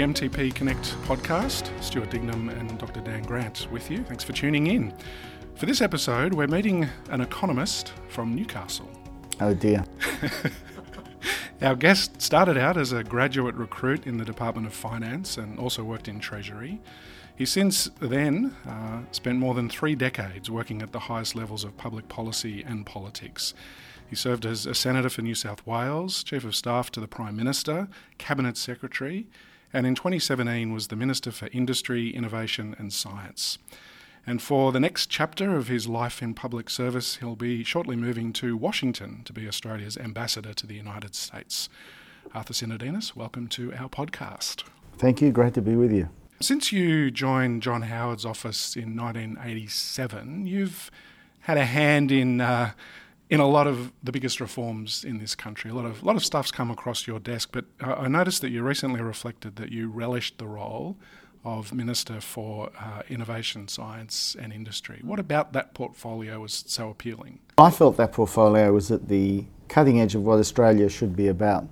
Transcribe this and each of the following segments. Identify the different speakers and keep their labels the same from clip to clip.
Speaker 1: the MTP Connect podcast. Stuart Dignam and Dr. Dan Grant with you. Thanks for tuning in. For this episode, we're meeting an economist from Newcastle.
Speaker 2: Oh dear.
Speaker 1: Our guest started out as a graduate recruit in the Department of Finance and also worked in Treasury. He since then uh, spent more than three decades working at the highest levels of public policy and politics. He served as a Senator for New South Wales, Chief of Staff to the Prime Minister, Cabinet Secretary, and in 2017 was the Minister for Industry, Innovation and Science. And for the next chapter of his life in public service, he'll be shortly moving to Washington to be Australia's ambassador to the United States. Arthur Sinodinos, welcome to our podcast.
Speaker 2: Thank you. Great to be with you.
Speaker 1: Since you joined John Howard's office in 1987, you've had a hand in uh, in a lot of the biggest reforms in this country. A lot of a lot of stuff's come across your desk, but I noticed that you recently reflected that you relished the role of Minister for uh, Innovation, Science and Industry. What about that portfolio was so appealing?
Speaker 2: I felt that portfolio was at the cutting edge of what Australia should be about,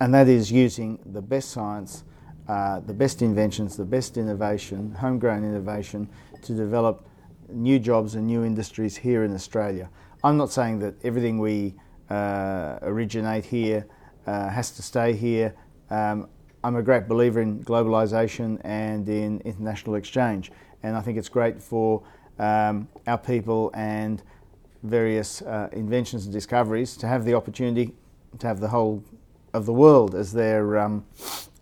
Speaker 2: and that is using the best science, uh, the best inventions, the best innovation, homegrown innovation to develop new jobs and new industries here in Australia. I'm not saying that everything we uh, originate here uh, has to stay here. Um, I'm a great believer in globalisation and in international exchange, and I think it's great for um, our people and various uh, inventions and discoveries to have the opportunity to have the whole of the world as their um,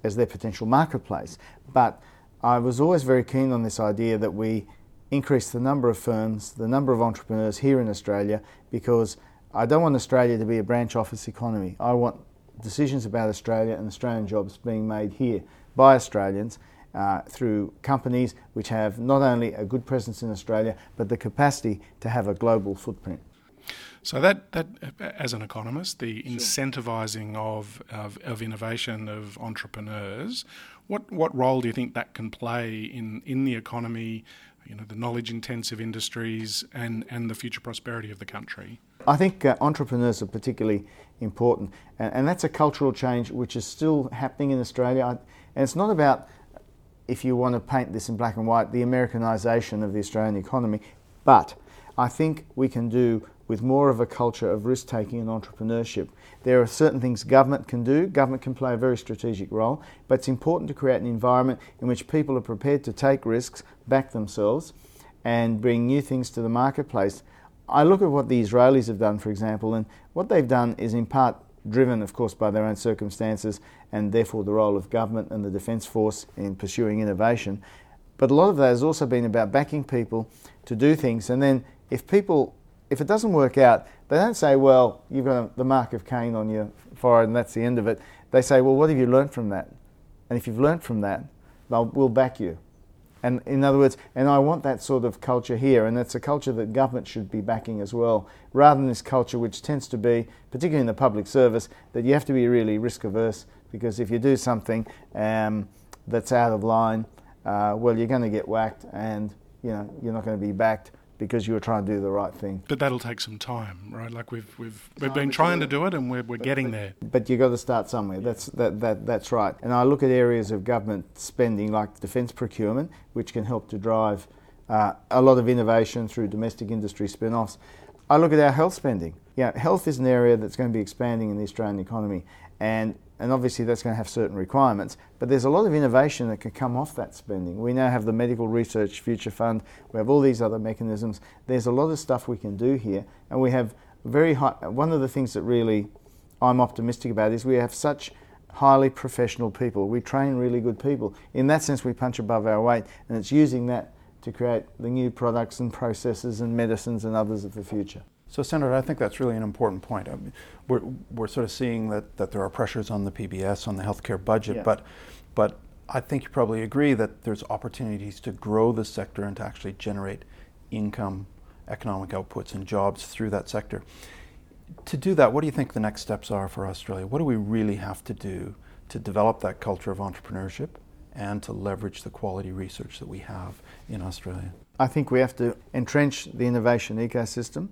Speaker 2: as their potential marketplace. But I was always very keen on this idea that we increase the number of firms, the number of entrepreneurs here in Australia, because I don't want Australia to be a branch office economy. I want decisions about Australia and Australian jobs being made here by Australians uh, through companies which have not only a good presence in Australia, but the capacity to have a global footprint.
Speaker 1: So that, that as an economist, the sure. incentivising of, of, of innovation of entrepreneurs, what what role do you think that can play in, in the economy you know, the knowledge intensive industries and, and the future prosperity of the country?
Speaker 2: I think uh, entrepreneurs are particularly important, and, and, that's a cultural change which is still happening in Australia. And it's not about, if you want to paint this in black and white, the Americanization of the Australian economy, but I think we can do with more of a culture of risk taking and entrepreneurship. There are certain things government can do. Government can play a very strategic role, but it's important to create an environment in which people are prepared to take risks, back themselves, and bring new things to the marketplace. I look at what the Israelis have done, for example, and what they've done is in part driven, of course, by their own circumstances and therefore the role of government and the Defence Force in pursuing innovation. But a lot of that has also been about backing people to do things, and then if people if it doesn't work out, they don't say, well, you've got the mark of Cain on your forehead and that's the end of it. They say, well, what have you learned from that? And if you've learned from that, we'll back you. And in other words, and I want that sort of culture here, and it's a culture that government should be backing as well, rather than this culture which tends to be, particularly in the public service, that you have to be really risk averse because if you do something um, that's out of line, uh, well, you're going to get whacked, and you know you're not going to be backed because you were trying to do the right thing.
Speaker 1: But that'll take some time, right? Like we've we've we've been trying to do it, and we're we're getting there.
Speaker 2: But you've got to start somewhere. That's that, that that's right. And I look at areas of government spending like defence procurement, which can help to drive uh, a lot of innovation through domestic industry spin-offs. I look at our health spending. Yeah, health is an area that's going to be expanding in the Australian economy, and and obviously that's going to have certain requirements. But there's a lot of innovation that can come off that spending. We now have the Medical Research Future Fund. We have all these other mechanisms. There's a lot of stuff we can do here, and we have very high. One of the things that really I'm optimistic about is we have such highly professional people. We train really good people. In that sense, we punch above our weight, and it's using that to create the new products and processes and medicines and others of the future.
Speaker 3: So, Senator, I think that's really an important point. I mean, we're, we're sort of seeing that, that there are pressures on the PBS, on the healthcare budget, yeah. but, but I think you probably agree that there's opportunities to grow the sector and to actually generate income, economic outputs, and jobs through that sector. To do that, what do you think the next steps are for Australia? What do we really have to do to develop that culture of entrepreneurship and to leverage the quality research that we have in Australia?
Speaker 2: I think we have to entrench the innovation ecosystem.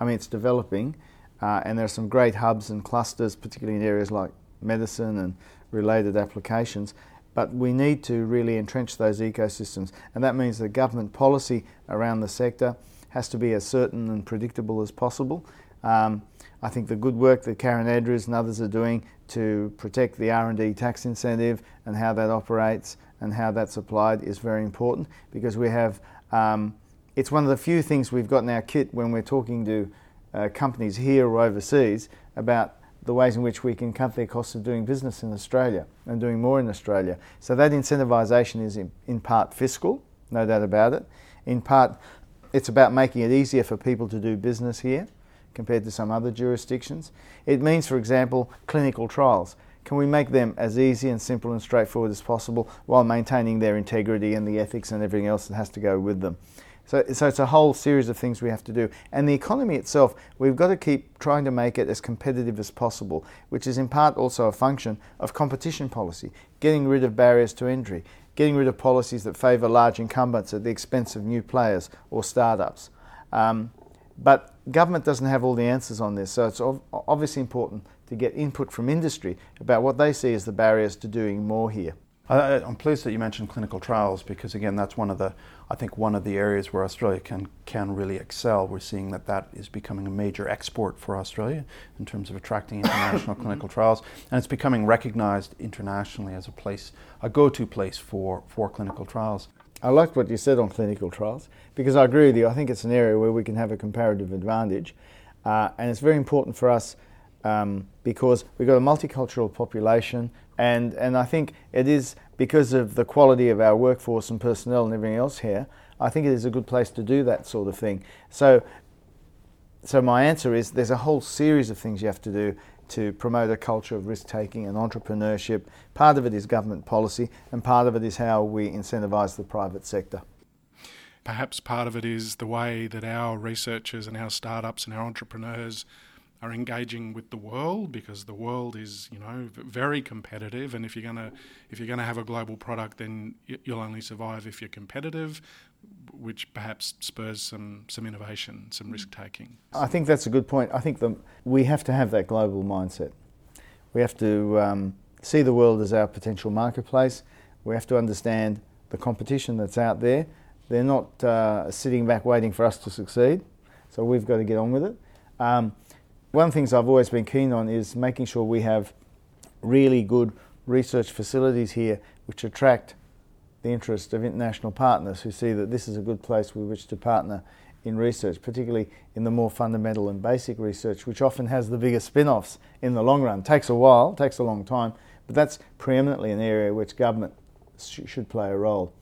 Speaker 2: I mean, it's developing, uh, and there are some great hubs and clusters, particularly in areas like medicine and related applications. but we need to really entrench those ecosystems, and that means the government policy around the sector has to be as certain and predictable as possible. Um, I think the good work that Karen Andrews and others are doing to protect the R&D tax incentive and how that operates and how that's applied is very important because we have um, it's one of the few things we've got in our kit when we're talking to uh, companies here or overseas about the ways in which we can cut their costs of doing business in Australia and doing more in Australia. So that incentivisation is in, in part fiscal, no doubt about it. In part, it's about making it easier for people to do business here compared to some other jurisdictions. It means, for example, clinical trials. Can we make them as easy and simple and straightforward as possible while maintaining their integrity and the ethics and everything else that has to go with them? So, so it's a whole series of things we have to do. And the economy itself, we've got to keep trying to make it as competitive as possible, which is in part also a function of competition policy, getting rid of barriers to entry, getting rid of policies that favour large incumbents at the expense of new players or startups. Um, but government doesn't have all the answers on this, so it's obviously important to get input from industry about what they see as the barriers to doing more here.
Speaker 3: I'm pleased that you mentioned clinical trials because again, that's one of the, I think one of the areas where Australia can can really excel. We're seeing that that is becoming a major export for Australia in terms of attracting international clinical trials, and it's becoming recognised internationally as a place, a go-to place for for clinical trials.
Speaker 2: I liked what you said on clinical trials because I agree with you. I think it's an area where we can have a comparative advantage, uh, and it's very important for us um, because we've got a multicultural population, and, and I think it is because of the quality of our workforce and personnel and everything else here. I think it is a good place to do that sort of thing. So, so my answer is there's a whole series of things you have to do to promote a culture of risk taking and entrepreneurship. Part of it is government policy, and part of it is how we incentivise the private sector.
Speaker 1: Perhaps part of it is the way that our researchers and our startups and our entrepreneurs are engaging with the world because the world is you know very competitive. And if you're going to if you're going to have a global product then you'll only survive if you're competitive which perhaps spurs some some innovation some risk taking
Speaker 2: I think that's a good point. I think the, we have to have that global mindset. We have to um, see the world as our potential marketplace. We have to understand the competition that's out there. They're not uh, sitting back waiting for us to succeed. So we've got to get on with it. Um, one of the things I've always been keen on is making sure we have really good research facilities here which attract the interest of international partners who see that this is a good place with which to partner in research, particularly in the more fundamental and basic research, which often has the biggest spin offs in the long run. Takes a while, takes a long time, but that's preeminently an area which government sh- should play a role.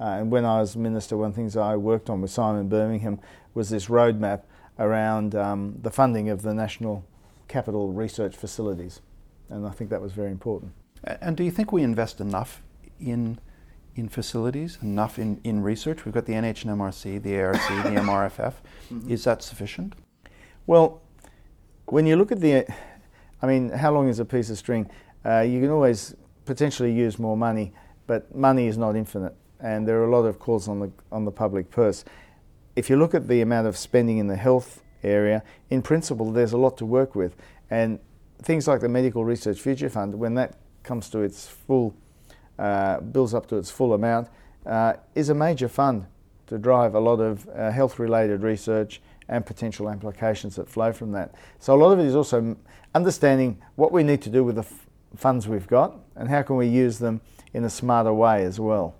Speaker 2: Uh, and when I was minister, one of the things I worked on with Simon Birmingham was this roadmap around um, the funding of the national capital research facilities. And I think that was very important.
Speaker 3: And do you think we invest enough in in facilities, enough in, in research? We've got the NHMRC, the ARC, the MRFF. Mm-hmm. Is that sufficient?
Speaker 2: Well, when you look at the, I mean, how long is a piece of string? Uh, you can always potentially use more money, but money is not infinite, and there are a lot of calls on the on the public purse if you look at the amount of spending in the health area, in principle, there's a lot to work with. And things like the Medical Research Future Fund, when that comes to its full, uh, builds up to its full amount, uh, is a major fund to drive a lot of uh, health related research and potential applications that flow from that. So a lot of it is also understanding what we need to do with the f- funds we've got and how can we use them in a smarter way as well.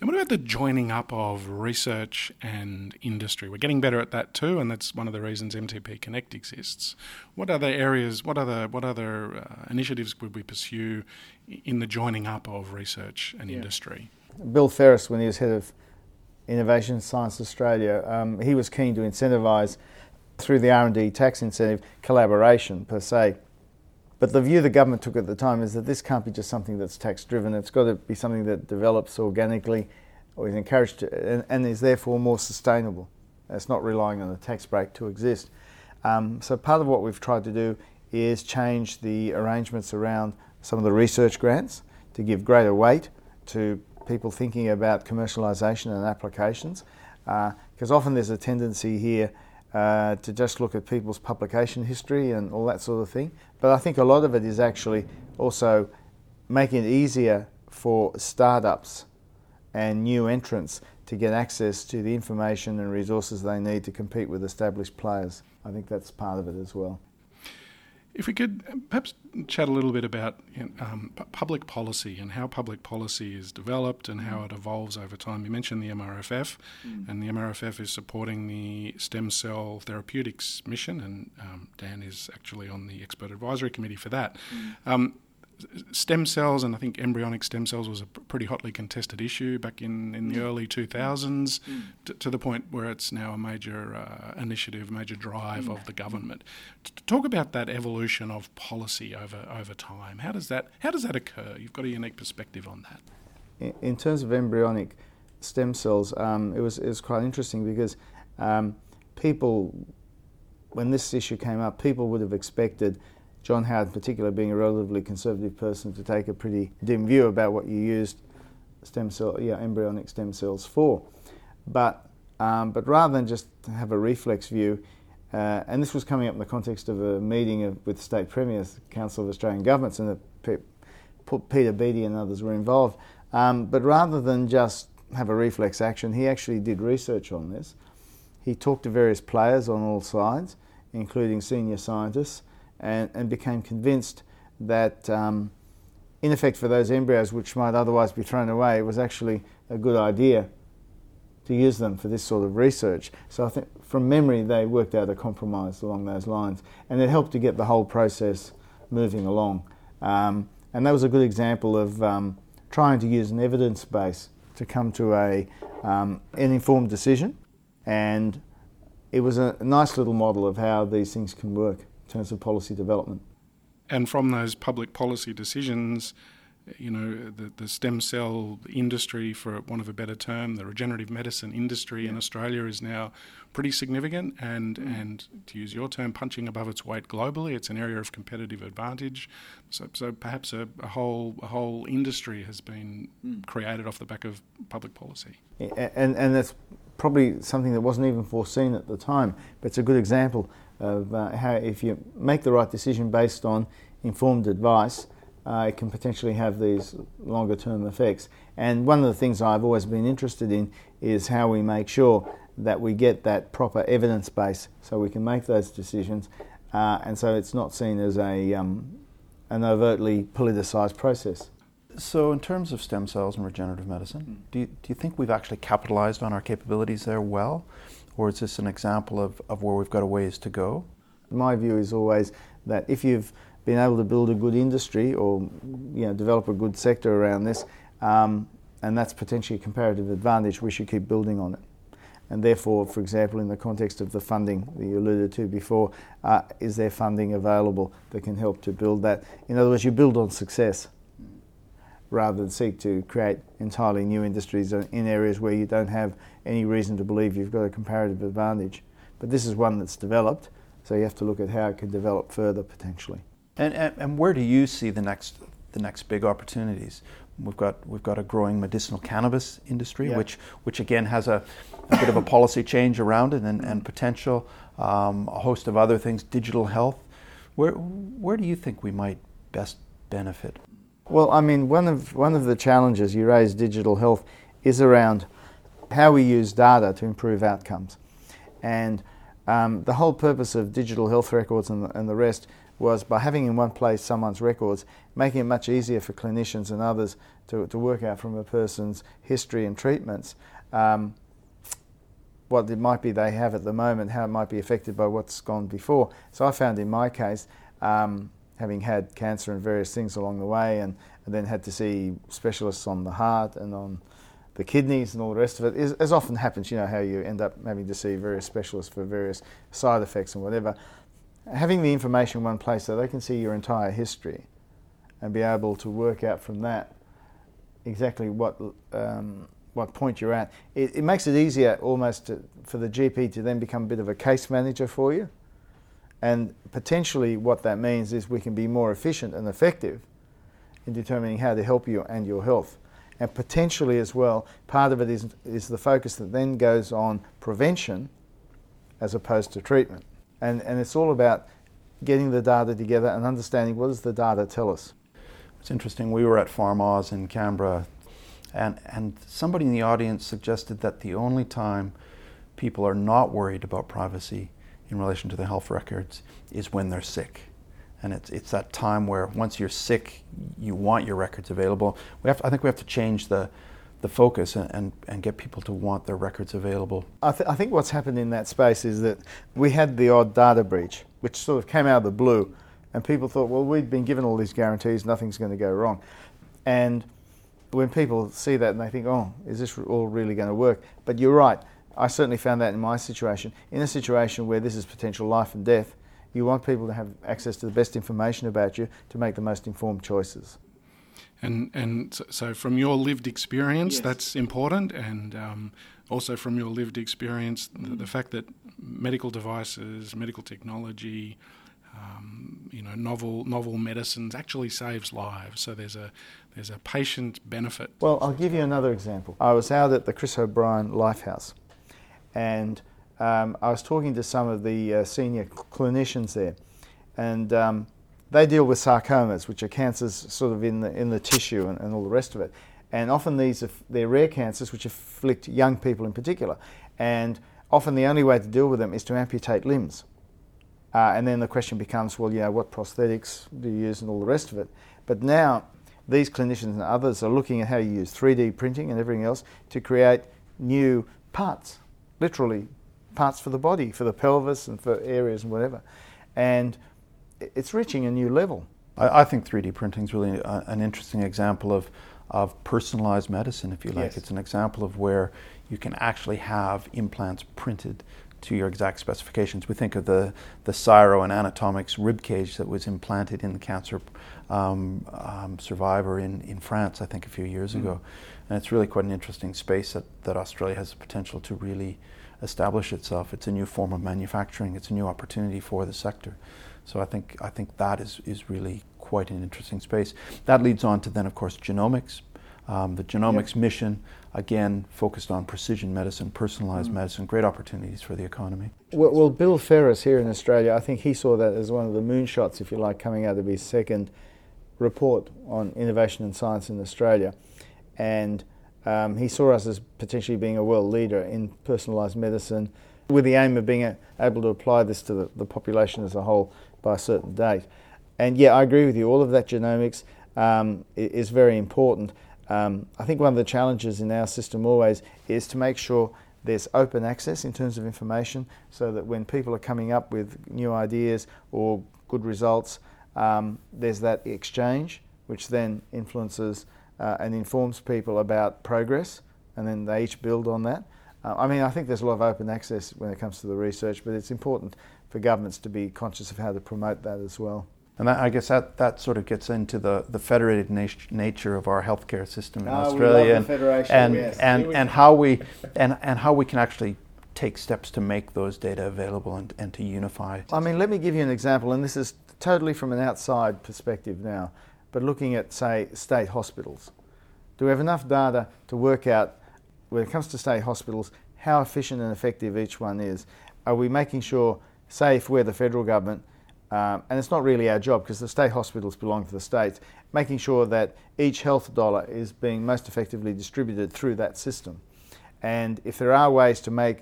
Speaker 1: And what about the joining up of research and industry? We're getting better at that too, and that's one of the reasons MTP Connect exists. What other areas, what other, what other uh, initiatives would we pursue in the joining up of research and yeah. industry?
Speaker 2: Bill Ferris, when he was head of Innovation Science Australia, um, he was keen to incentivise through the R&D tax incentive collaboration per se. But the view the government took at the time is that this can't be just something that's tax driven. It's got to be something that develops organically or is encouraged to, and, and, is therefore more sustainable. It's not relying on a tax break to exist. Um, so part of what we've tried to do is change the arrangements around some of the research grants to give greater weight to people thinking about commercialisation and applications. Because uh, often there's a tendency here uh, to just look at people's publication history and all that sort of thing. But I think a lot of it is actually also making it easier for startups and new entrants to get access to the information and resources they need to compete with established players. I think that's part of it as well.
Speaker 1: If we could uh, perhaps chat a little bit about you know, um, public policy and how public policy is developed and how it evolves over time. You mentioned the MRFF, mm. and the MRFF is supporting the stem cell therapeutics mission, and um, Dan is actually on the expert advisory committee for that. Mm. Um, stem cells, and I think embryonic stem cells was a pretty hotly contested issue back in, in the mm. early 2000s, mm. to, to, the point where it's now a major uh, initiative, major drive mm. of the government. To talk about that evolution of policy over over time. How does that how does that occur? You've got a unique perspective on that.
Speaker 2: In, in terms of embryonic stem cells, um, it was it was quite interesting because um, people, when this issue came up, people would have expected John Howard in particular being a relatively conservative person to take a pretty dim view about what you used stem cell, yeah, embryonic stem cells for. But, um, but rather than just have a reflex view, uh, and this was coming up in the context of a meeting of, with the state premiers, Council of Australian Governments, and the, Peter Beattie and others were involved. Um, but rather than just have a reflex action, he actually did research on this. He talked to various players on all sides, including senior scientists, and, and became convinced that, um, in effect, for those embryos which might otherwise be thrown away, it was actually a good idea to use them for this sort of research. So I think from memory they worked out a compromise along those lines, and it helped to get the whole process moving along. Um, and that was a good example of um, trying to use an evidence base to come to a, um, an informed decision, and it was a nice little model of how these things can work in terms of policy development.
Speaker 1: And from those public policy decisions, you know, the, the stem cell industry, for want of a better term, the regenerative medicine industry yeah. in Australia is now pretty significant and, mm. and, to use your term, punching above its weight globally. It's an area of competitive advantage. So, so perhaps a, a whole, a whole industry has been mm. created off the back of public policy.
Speaker 2: Yeah, and, and that's probably something that wasn't even foreseen at the time, but it's a good example of uh, how if you make the right decision based on informed advice, uh, it can potentially have these longer term effects. And one of the things I've always been interested in is how we make sure that we get that proper evidence base so we can make those decisions. Uh, and so it's not seen as a, um, an overtly politicised process.
Speaker 3: So, in terms of stem cells and regenerative medicine, mm. do you, do you think we've actually capitalized on our capabilities there well? Or is this an example of, of where we've got a ways to go?
Speaker 2: My view is always that if you've been able to build a good industry or you know, develop a good sector around this, um, and that's potentially a comparative advantage, we should keep building on it. And therefore, for example, in the context of the funding that you alluded to before, uh, is there funding available that can help to build that? In other words, you build on success rather than seek to create entirely new industries in areas where you don't have any reason to believe you've got a comparative advantage. But this is one that's developed, so you have to look at how it can develop further potentially.
Speaker 3: And, and, and where do you see the next the next big opportunities? We've got we've got a growing medicinal cannabis industry, yeah. which which again has a, a, bit of a policy change around it and, and potential. Um, a host of other things, digital health. Where where do you think we might best benefit?
Speaker 2: Well, I mean, one of one of the challenges you raise digital health is around how we use data to improve outcomes, and um, the whole purpose of digital health records and the, and the rest was by having in one place someone's records, making it much easier for clinicians and others to, to work out from a person's history and treatments um, what it might be they have at the moment, how it might be affected by what's gone before. So I found in my case, um, having had cancer and various things along the way, and, and, then had to see specialists on the heart and on the kidneys and all the rest of it, is, as often happens, you know, how you end up having to see various specialists for various side effects and whatever. Having the information in one place so they can see your entire history and be able to work out from that exactly what um, what point you're at. It, it makes it easier almost to, for the GP to then become a bit of a case manager for you and potentially, what that means is we can be more efficient and effective in determining how to help you and your health. And potentially, as well, part of it is, is the focus that then goes on prevention as opposed to treatment. And, and it's all about getting the data together and understanding what does the data tell us.
Speaker 3: It's interesting. We were at PharmAus in Canberra, and, and somebody in the audience suggested that the only time people are not worried about privacy in relation to the health records is when they're sick. And it's, it's that time where once you're sick, you want your records available. We have to, I think we have to change the, the focus and, and, and get people to want their records available.
Speaker 2: I, th- I think what's happened in that space is that we had the odd data breach, which sort of came out of the blue, and people thought, well, we've been given all these guarantees, nothing's going to go wrong. And when people see that and they think, oh, is this all really going to work? But you're right. I certainly found that in my situation. In a situation where this is potential life and death, you want people to have access to the best information about you to make the most informed choices.
Speaker 1: And and so from your lived experience, yes. that's important, and um, also from your lived experience, the, the, fact that medical devices, medical technology, um, you know, novel novel medicines actually saves lives. So there's a there's a patient benefit.
Speaker 2: Well, I'll give you another example. I was out at the Chris O'Brien Lifehouse, and um, I was talking to some of the uh, senior clinicians there, and um, they deal with sarcomas, which are cancers sort of in the, in the tissue and, and all the rest of it. And often these are they're rare cancers which afflict young people in particular. And often the only way to deal with them is to amputate limbs. Uh, and then the question becomes, well, you know, what prosthetics do you use and all the rest of it. But now these clinicians and others are looking at how you use 3D printing and everything else to create new parts, literally parts for the body, for the pelvis and for areas and whatever. And it's reaching a new level.
Speaker 3: I, I think 3D printing is really a, an interesting example of, of personalized medicine, if you like. Yes. It's an example of where you can actually have implants printed to your exact specifications. We think of the, the CSIRO and Anatomics rib cage that was implanted in the cancer um, um, survivor in, in France, I think, a few years mm ago. And it's really quite an interesting space that, that Australia has the potential to really establish itself. It's a new form of manufacturing, it's a new opportunity for the sector. So I think I think that is, is really quite an interesting space. That leads on to then, of course, genomics. Um, the genomics yep. mission, again, focused on precision medicine, personalized mm. medicine, great opportunities for the economy.
Speaker 2: Well, well, Bill Ferris here in Australia, I think he saw that as one of the moonshots, if you like, coming out of his second report on innovation and science in Australia. And um, he saw us as potentially being a world leader in personalised medicine with the aim of being able to apply this to the, the population as a whole by a certain date. And yeah, I agree with you. All of that genomics um, is very important. Um, I think one of the challenges in our system always is to make sure there's open access in terms of information so that when people are coming up with new ideas or good results, um, there's that exchange, which then influences uh, and informs people about progress, and then they each build on that. Uh, I mean, I think there's a lot of open access when it comes to the research, but it's important for governments to be conscious of how to promote that as well.
Speaker 3: And that, I guess that, that sort of gets into the, the federated nat- nature of our healthcare system in oh, Australia,
Speaker 2: and
Speaker 3: and,
Speaker 2: yes.
Speaker 3: and, and how we and, and how we can actually take steps to make those data available and, and to unify.
Speaker 2: I mean, let me give you an example, and this is totally from an outside perspective now, but looking at say state hospitals. Do we have enough data to work out when it comes to state hospitals how efficient and effective each one is? Are we making sure, say, if we're the federal government, um, and it's not really our job because the state hospitals belong to the states, making sure that each health dollar is being most effectively distributed through that system. And if there are ways to make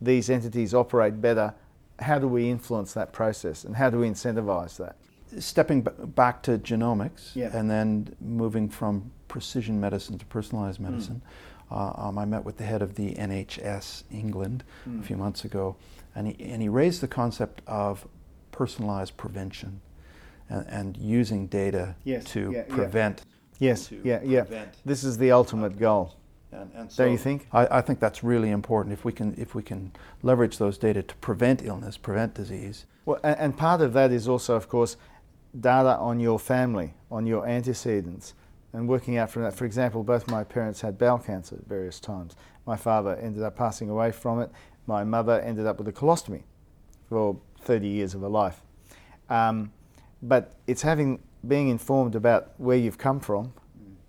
Speaker 2: these entities operate better, how do we influence that process and how do we incentivize that?
Speaker 3: Stepping back to genomics yeah. and then moving from precision medicine to personalized hmm. medicine. Mm. Uh, um, I met with the head of the NHS England mm. a few months ago, and he, and he raised the concept of personalized prevention and, and using data yes. to yeah, prevent.
Speaker 2: Yes, yeah, yeah. This is the ultimate goal. And, and so Don't you think?
Speaker 3: I, I, think that's really important. If we can, if we can leverage those data to prevent illness, prevent disease.
Speaker 2: Well, and, and part of that is also, of course, data on your family, on your antecedents, and working out from that. For example, both my parents had bowel cancer at various times. My father ended up passing away from it. My mother ended up with a colostomy for 30 years of her life. Um, but it's having being informed about where you've come from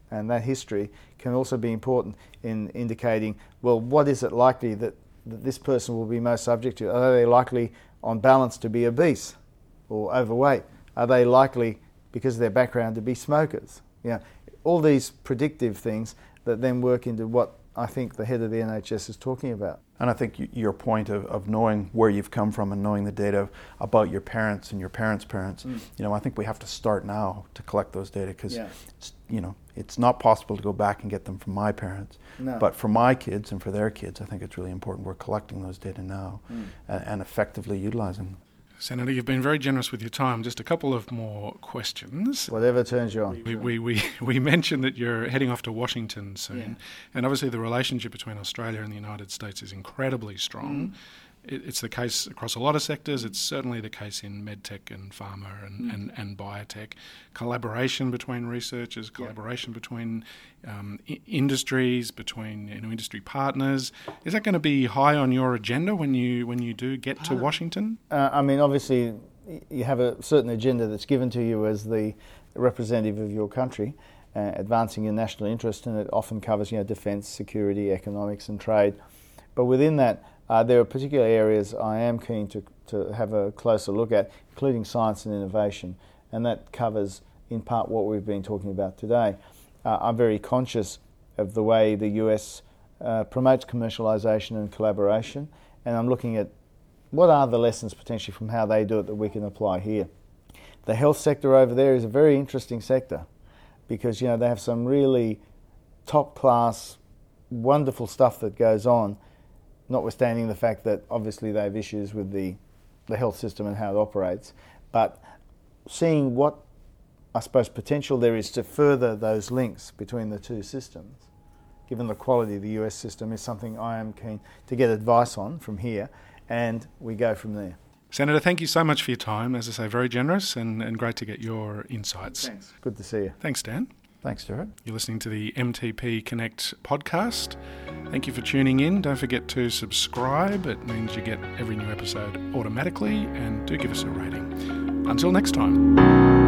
Speaker 2: and that history can also be important in indicating well what is it likely that, that this person will be most subject to are they likely on balance to be obese or overweight are they likely because of their background to be smokers Yeah, all these predictive things that then work into what I think the head of the NHS is talking about.
Speaker 3: And I think your point of, of knowing where you've come from and knowing the data about your parents and your parents' parents, mm. you know, I think we have to start now to collect those data because, yeah. you know, it's not possible to go back and get them from my parents. No. But for my kids and for their kids, I think it's really important we're collecting those data now mm. and, and effectively utilizing them.
Speaker 1: Senator, you've been very generous with your time. Just a couple of more questions.
Speaker 2: Whatever turns you on.
Speaker 1: We, we, we, we mentioned that you're heading off to Washington soon. Yeah. And obviously, the relationship between Australia and the United States is incredibly strong. Mm it, it's the case across a lot of sectors. It's certainly the case in medtech and pharma and, mm. and, and biotech. Collaboration between researchers, collaboration between um, I- industries, between you know, industry partners. Is that going to be high on your agenda when you when you do get to uh, Washington?
Speaker 2: Uh, I mean, obviously, you have a certain agenda that's given to you as the representative of your country. Uh, advancing your national interest, and it often covers, you know, defence, security, economics, and trade. But within that, uh, there are particular areas I am keen to, to have a closer look at, including science and innovation, and that covers in part what we've been talking about today. Uh, I'm very conscious of the way the US uh, promotes commercialisation and collaboration, and I'm looking at what are the lessons potentially from how they do it that we can apply here. The health sector over there is a very interesting sector because you know they have some really top class, wonderful stuff that goes on notwithstanding the fact that obviously they have issues with the, the health system and how it operates. But seeing what, I suppose, potential there is to further those links between the two systems, given the quality of the US system, is something I am keen to get advice on from here, and we go from there.
Speaker 1: Senator, thank you so much for your time. As I say, very generous and, and great to get your insights.
Speaker 2: Thanks. Good to see you.
Speaker 1: Thanks, Dan.
Speaker 3: Thanks, Stuart.
Speaker 1: You're listening to the MTP Connect podcast. Thank you for tuning in. Don't forget to subscribe, it means you get every new episode automatically, and do give us a rating. Until next time.